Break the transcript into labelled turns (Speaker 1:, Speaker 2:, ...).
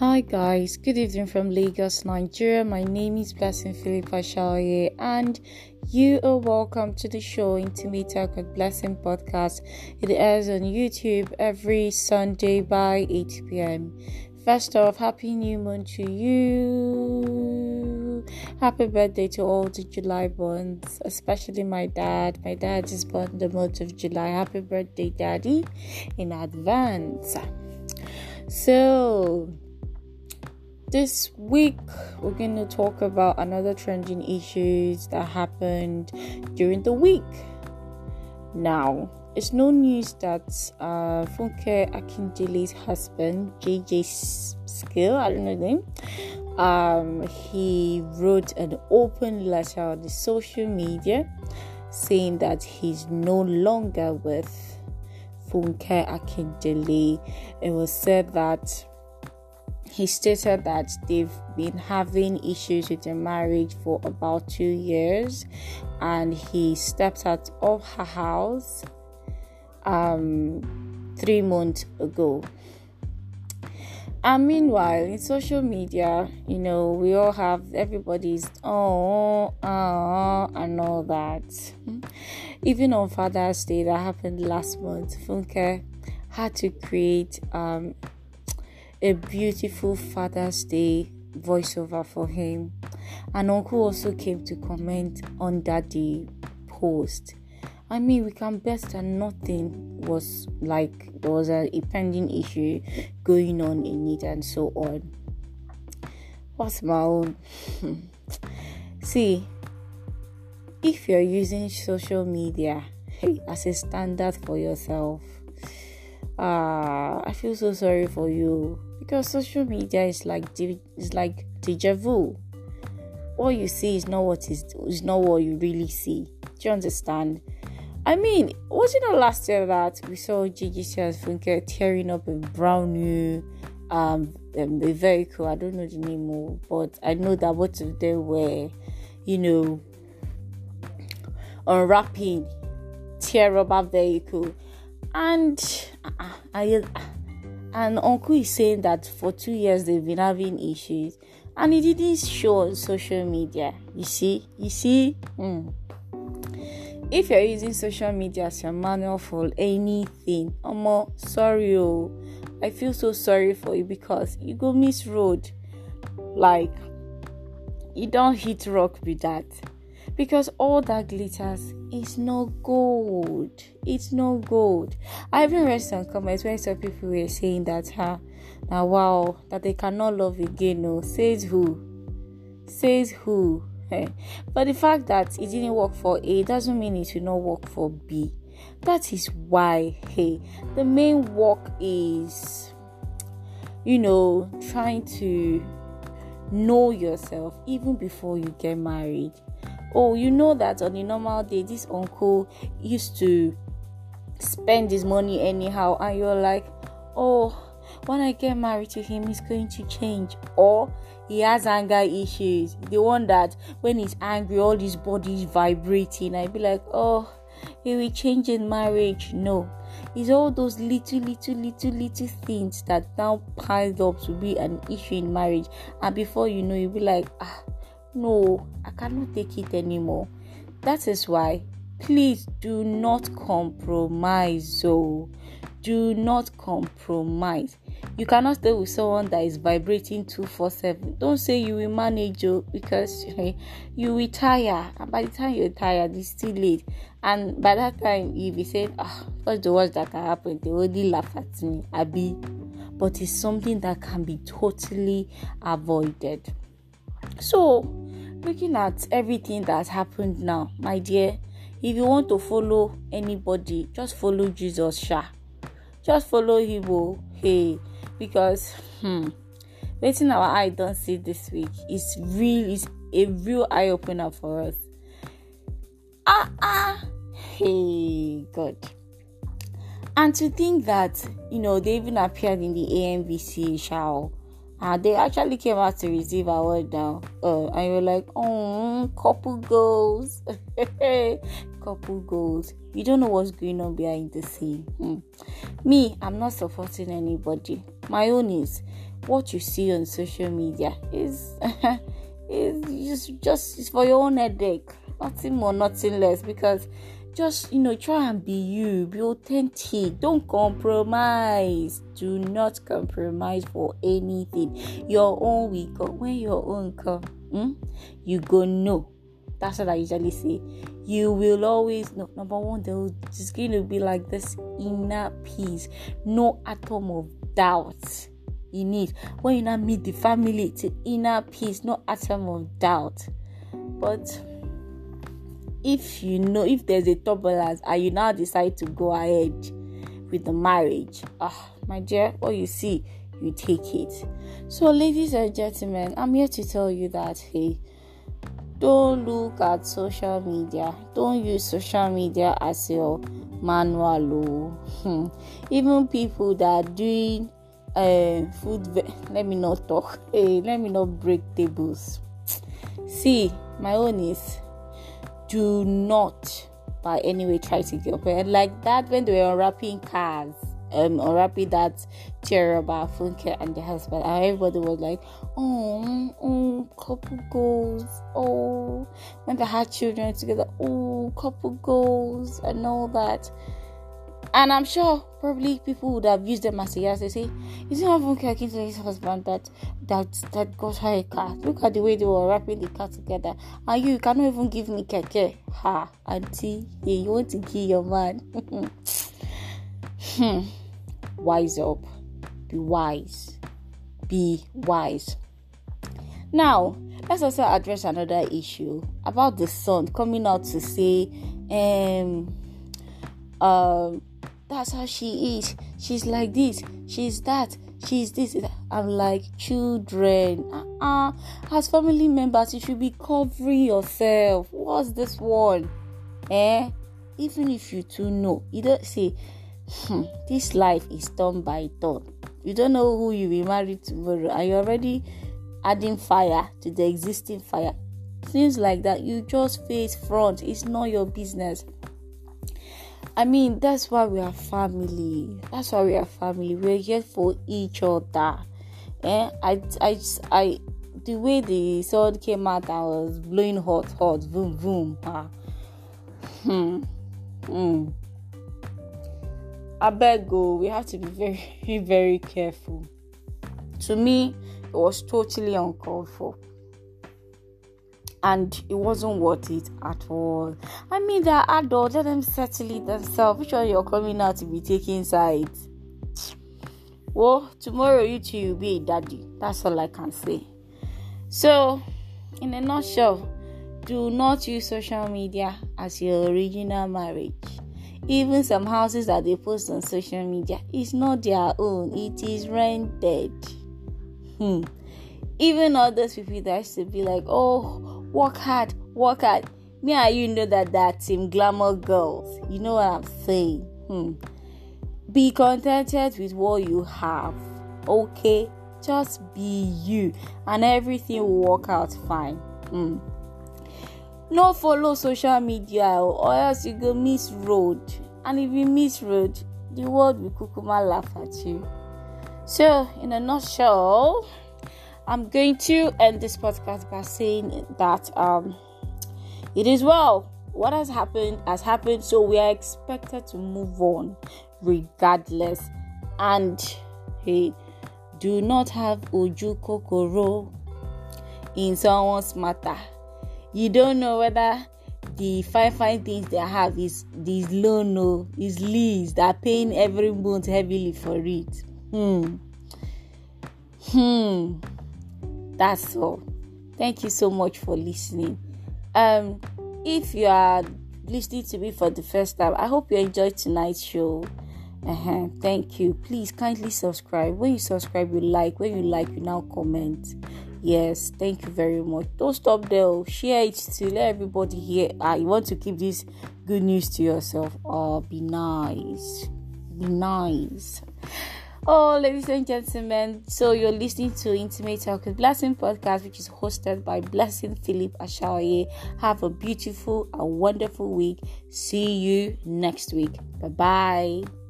Speaker 1: Hi guys, good evening from Lagos, Nigeria. My name is Blessing Philip Ashaye and you are welcome to the show Intimate Talk with Blessing podcast. It airs on YouTube every Sunday by 8 p.m. First off, happy new moon to you. Happy birthday to all the July borns, especially my dad. My dad is born the month of July. Happy birthday, daddy, in advance. So, this week we're going to talk about another trending issues that happened during the week. Now, it's no news that uh, Funke Akindele's husband, JJ Skill, I don't know the name, um, he wrote an open letter on the social media saying that he's no longer with Funke Akindele. It was said that he stated that they've been having issues with their marriage for about two years and he stepped out of her house um, three months ago. And meanwhile, in social media, you know, we all have everybody's oh, oh, and all that. Even on Father's Day that happened last month, Funke had to create um, a beautiful Father's Day voiceover for him. And Uncle also came to comment on that the post. I mean, we can best that nothing was like there was a, a pending issue going on in it and so on. What's my own? See, if you're using social media hey, as a standard for yourself, uh, I feel so sorry for you because social media is like is like deja vu. What you see is not what is is not what you really see. Do you understand? I mean, wasn't it last year that we saw as Funke tearing up a brand new um, um a vehicle? I don't know the name of, but I know that both of them were, you know, unwrapping tear rubber vehicle, and uh, I and uncle is saying that for two years they've been having issues. And it didn't show on social media. You see? You see? Mm. if you're using social media as your manual for anything i'm sorry oh. I feel so sorry for you because you go miss road. Like you don't hit rock with that because all that glitters is not gold. It's not gold. I even read some comments where some people were saying that, huh, now wow, that they cannot love again. No, says who? Says who? Eh? But the fact that it didn't work for A doesn't mean it will not work for B. That is why, hey, the main work is, you know, trying to know yourself even before you get married oh, you know that on a normal day, this uncle used to spend his money anyhow, and you're like, oh, when I get married to him, he's going to change. Or he has anger issues. The one that when he's angry, all his body is vibrating. I'd be like, oh, he will change in marriage. No. It's all those little, little, little, little things that now piled up to be an issue in marriage. And before you know, you'll be like, ah, no, I cannot take it anymore. That is why, please do not compromise. Oh, do not compromise. You cannot stay with someone that is vibrating 247. Don't say you will manage oh, because you will tire. And by the time you're tired, it's still late. And by that time, you'll be saying, ah, what's the worst that can happen? They only laugh at me. Abi. But it's something that can be totally avoided. So, looking at everything that's happened now, my dear, if you want to follow anybody, just follow Jesus Sha. Just follow him, oh, hey, because hmm, waiting our eye don't see this week is real is a real eye opener for us. Ah ah, hey, God. And to think that you know they even appeared in the AMVC show uh, they actually came out to receive award now. Uh, and you're like, oh, couple goals. couple goals. You don't know what's going on behind the scene. Hmm. Me, I'm not supporting anybody. My own is what you see on social media is is just just for your own headache, nothing more, nothing less. Because just you know, try and be you, be authentic. Don't compromise. Do not compromise for anything. Your own will come when your own come. Hmm? You go no. That's what I usually say. You will always know. Number one, there is going to be like this inner peace, no atom of doubt in it. When you now meet the family, it's inner peace, no atom of doubt. But if you know if there's a turbulence and you now decide to go ahead with the marriage, ah, my dear, what you see, you take it. So, ladies and gentlemen, I'm here to tell you that hey, don't look at social media. Don't use social media as your manual. Hmm. Even people that are doing uh, food ve- let me not talk hey, let me not break tables see my own is do not by any way try to get up. And like that when they were unwrapping cars um unwrapping that chair about Funke and the husband and everybody was like oh oh couple goals oh. When they had children together oh couple goals and all that and I'm sure probably people would have used them as a yes. They say, "Is it not even to his husband that that that got her a car? Look at the way they were wrapping the car together. And you, you cannot even give me keke. Ha, auntie, yeah, you want to kill your man? hmm. Wise up. Be wise. Be wise. Now, let's also address another issue about the son coming out to say, um, um that's how she is. She's like this. She's that. She's this. I'm like, children. Uh-uh. As family members, you should be covering yourself. What's this one? Eh? Even if you two know, you don't say, hmm, this life is done by turn. You don't know who you will marry tomorrow, and you're already adding fire to the existing fire. Things like that, you just face front. It's not your business. I mean, that's why we are family. That's why we are family. We're here for each other. Eh? I, I, I, the way the sword came out, I was blowing hot, hot, boom, boom. Ah. Hmm. Hmm. I beg go. Oh, we have to be very, very careful. To me, it was totally uncalled for and it wasn't worth it at all. I mean, they're adults, let them settle it themselves. Which one you're coming out to be taking sides? Well, tomorrow you two will be a daddy. That's all I can say. So, in a nutshell, do not use social media as your original marriage. Even some houses that they post on social media, it's not their own, it is rented. Hmm. Even all those people that used to be like, oh, work hard, work hard. Me and you know that that team glamour girls. You know what I'm saying? Hmm. Be contented with what you have. Okay? Just be you and everything will work out fine. Hmm. No follow social media or else you go miss road. And if you miss road, the world will kukuma laugh at you. So, in a nutshell, I'm going to end this podcast by saying that um, it is well. What has happened has happened, so we are expected to move on regardless. And hey, do not have uju kokoro in someone's matter. You don't know whether the fine fine things they have is this loan or is lease that paying every month heavily for it. Hmm. Hmm that's all. Thank you so much for listening. Um if you are listening to me for the first time i hope you enjoyed tonight's show. Uh-huh. thank you. Please kindly subscribe. When you subscribe you like. When you like you now comment. Yes thank you very much. Don't stop there oh. share it to let everybody hear. Uh, you want to keep this good news to yourself? Oh be nice. Be nice Oh, ladies and gentlemen, so you're listening to Intimate Talk with Blessing podcast, which is hosted by Blessing Philip Ashaye. Have a beautiful and wonderful week. See you next week. Bye bye.